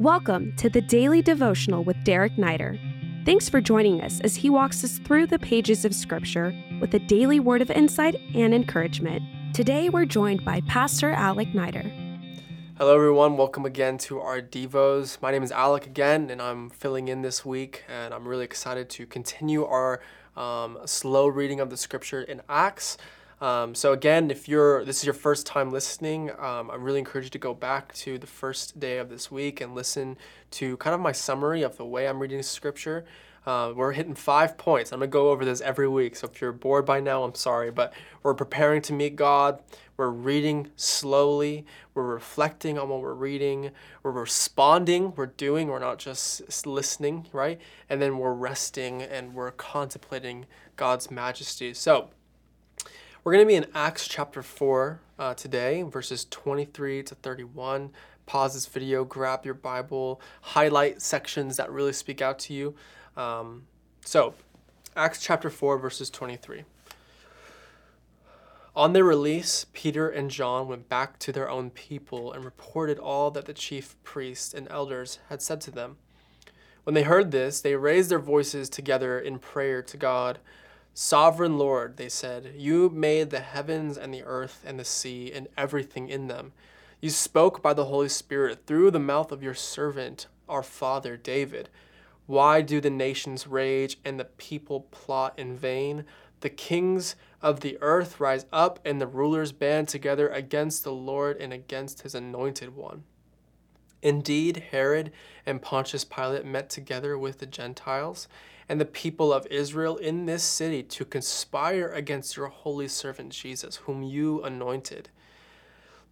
Welcome to the Daily Devotional with Derek Neider. Thanks for joining us as he walks us through the pages of Scripture with a daily word of insight and encouragement. Today we're joined by Pastor Alec Neider. Hello, everyone. Welcome again to our Devos. My name is Alec again, and I'm filling in this week, and I'm really excited to continue our um, slow reading of the Scripture in Acts. Um, so again, if you're this is your first time listening, um, I really encourage you to go back to the first day of this week and listen to kind of my summary of the way I'm reading Scripture. Uh, we're hitting five points. I'm gonna go over this every week. So if you're bored by now, I'm sorry, but we're preparing to meet God. We're reading slowly. We're reflecting on what we're reading. We're responding. We're doing. We're not just listening, right? And then we're resting and we're contemplating God's majesty. So we're going to be in Acts chapter 4 uh, today, verses 23 to 31. Pause this video, grab your Bible, highlight sections that really speak out to you. Um, so, Acts chapter 4, verses 23. On their release, Peter and John went back to their own people and reported all that the chief priests and elders had said to them. When they heard this, they raised their voices together in prayer to God. Sovereign Lord, they said, you made the heavens and the earth and the sea and everything in them. You spoke by the Holy Spirit through the mouth of your servant, our father David. Why do the nations rage and the people plot in vain? The kings of the earth rise up and the rulers band together against the Lord and against his anointed one. Indeed, Herod and Pontius Pilate met together with the Gentiles and the people of Israel in this city to conspire against your holy servant Jesus, whom you anointed.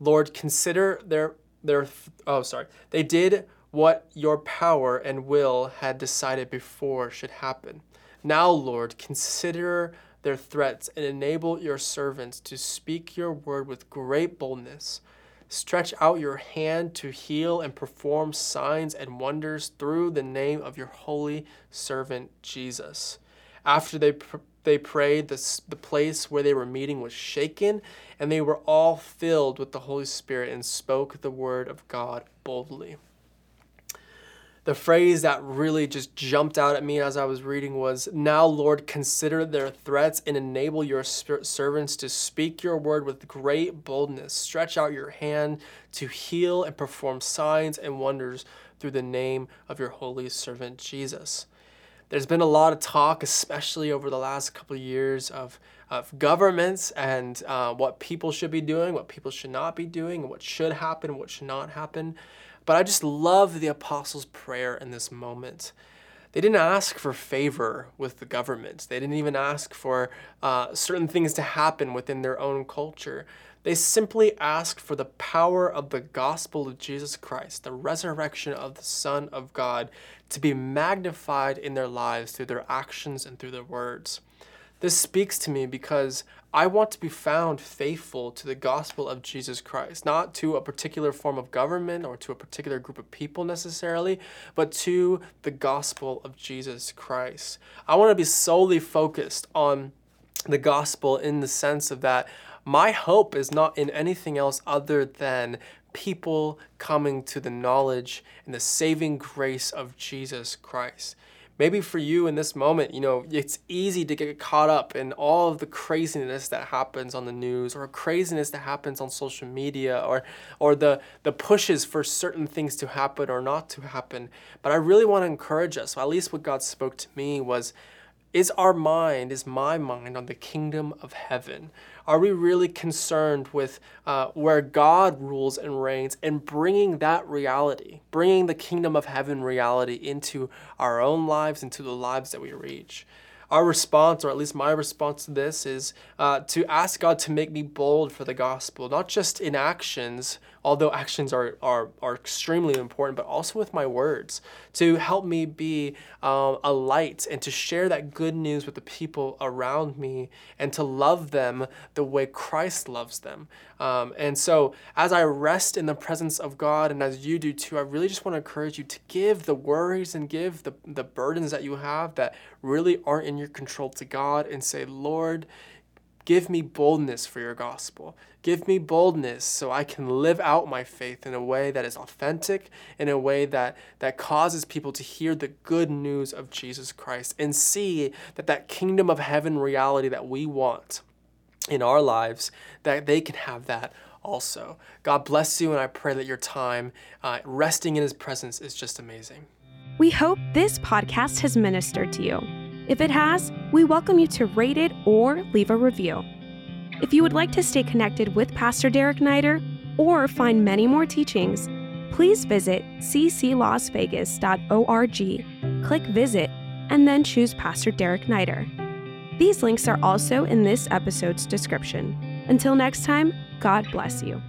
Lord, consider their their oh sorry. They did what your power and will had decided before should happen. Now, Lord, consider their threats and enable your servants to speak your word with great boldness Stretch out your hand to heal and perform signs and wonders through the name of your holy servant Jesus. After they, pr- they prayed, the, the place where they were meeting was shaken, and they were all filled with the Holy Spirit and spoke the word of God boldly the phrase that really just jumped out at me as I was reading was Now, Lord, consider their threats and enable your servants to speak your word with great boldness. Stretch out your hand to heal and perform signs and wonders through the name of your holy servant Jesus. There's been a lot of talk, especially over the last couple of years, of, of governments and uh, what people should be doing, what people should not be doing, what should happen, what should not happen. But I just love the apostles' prayer in this moment. They didn't ask for favor with the government. They didn't even ask for uh, certain things to happen within their own culture. They simply asked for the power of the gospel of Jesus Christ, the resurrection of the Son of God, to be magnified in their lives through their actions and through their words. This speaks to me because I want to be found faithful to the gospel of Jesus Christ, not to a particular form of government or to a particular group of people necessarily, but to the gospel of Jesus Christ. I want to be solely focused on the gospel in the sense of that my hope is not in anything else other than people coming to the knowledge and the saving grace of Jesus Christ maybe for you in this moment, you know, it's easy to get caught up in all of the craziness that happens on the news or craziness that happens on social media or or the the pushes for certain things to happen or not to happen. But I really want to encourage us. at least what God spoke to me was is our mind, is my mind on the kingdom of heaven? Are we really concerned with uh, where God rules and reigns and bringing that reality, bringing the kingdom of heaven reality into our own lives, into the lives that we reach? our response, or at least my response to this, is uh, to ask God to make me bold for the gospel, not just in actions, although actions are, are, are extremely important, but also with my words, to help me be um, a light and to share that good news with the people around me and to love them the way Christ loves them. Um, and so, as I rest in the presence of God, and as you do too, I really just want to encourage you to give the worries and give the, the burdens that you have that really aren't in your control to God and say, Lord, Give me boldness for your gospel. Give me boldness so I can live out my faith in a way that is authentic, in a way that, that causes people to hear the good news of Jesus Christ and see that that kingdom of heaven reality that we want in our lives, that they can have that also. God bless you, and I pray that your time uh, resting in His presence is just amazing. We hope this podcast has ministered to you. If it has, we welcome you to rate it or leave a review. If you would like to stay connected with Pastor Derek Neider or find many more teachings, please visit cclasvegas.org, click visit, and then choose Pastor Derek Neider. These links are also in this episode's description. Until next time, God bless you.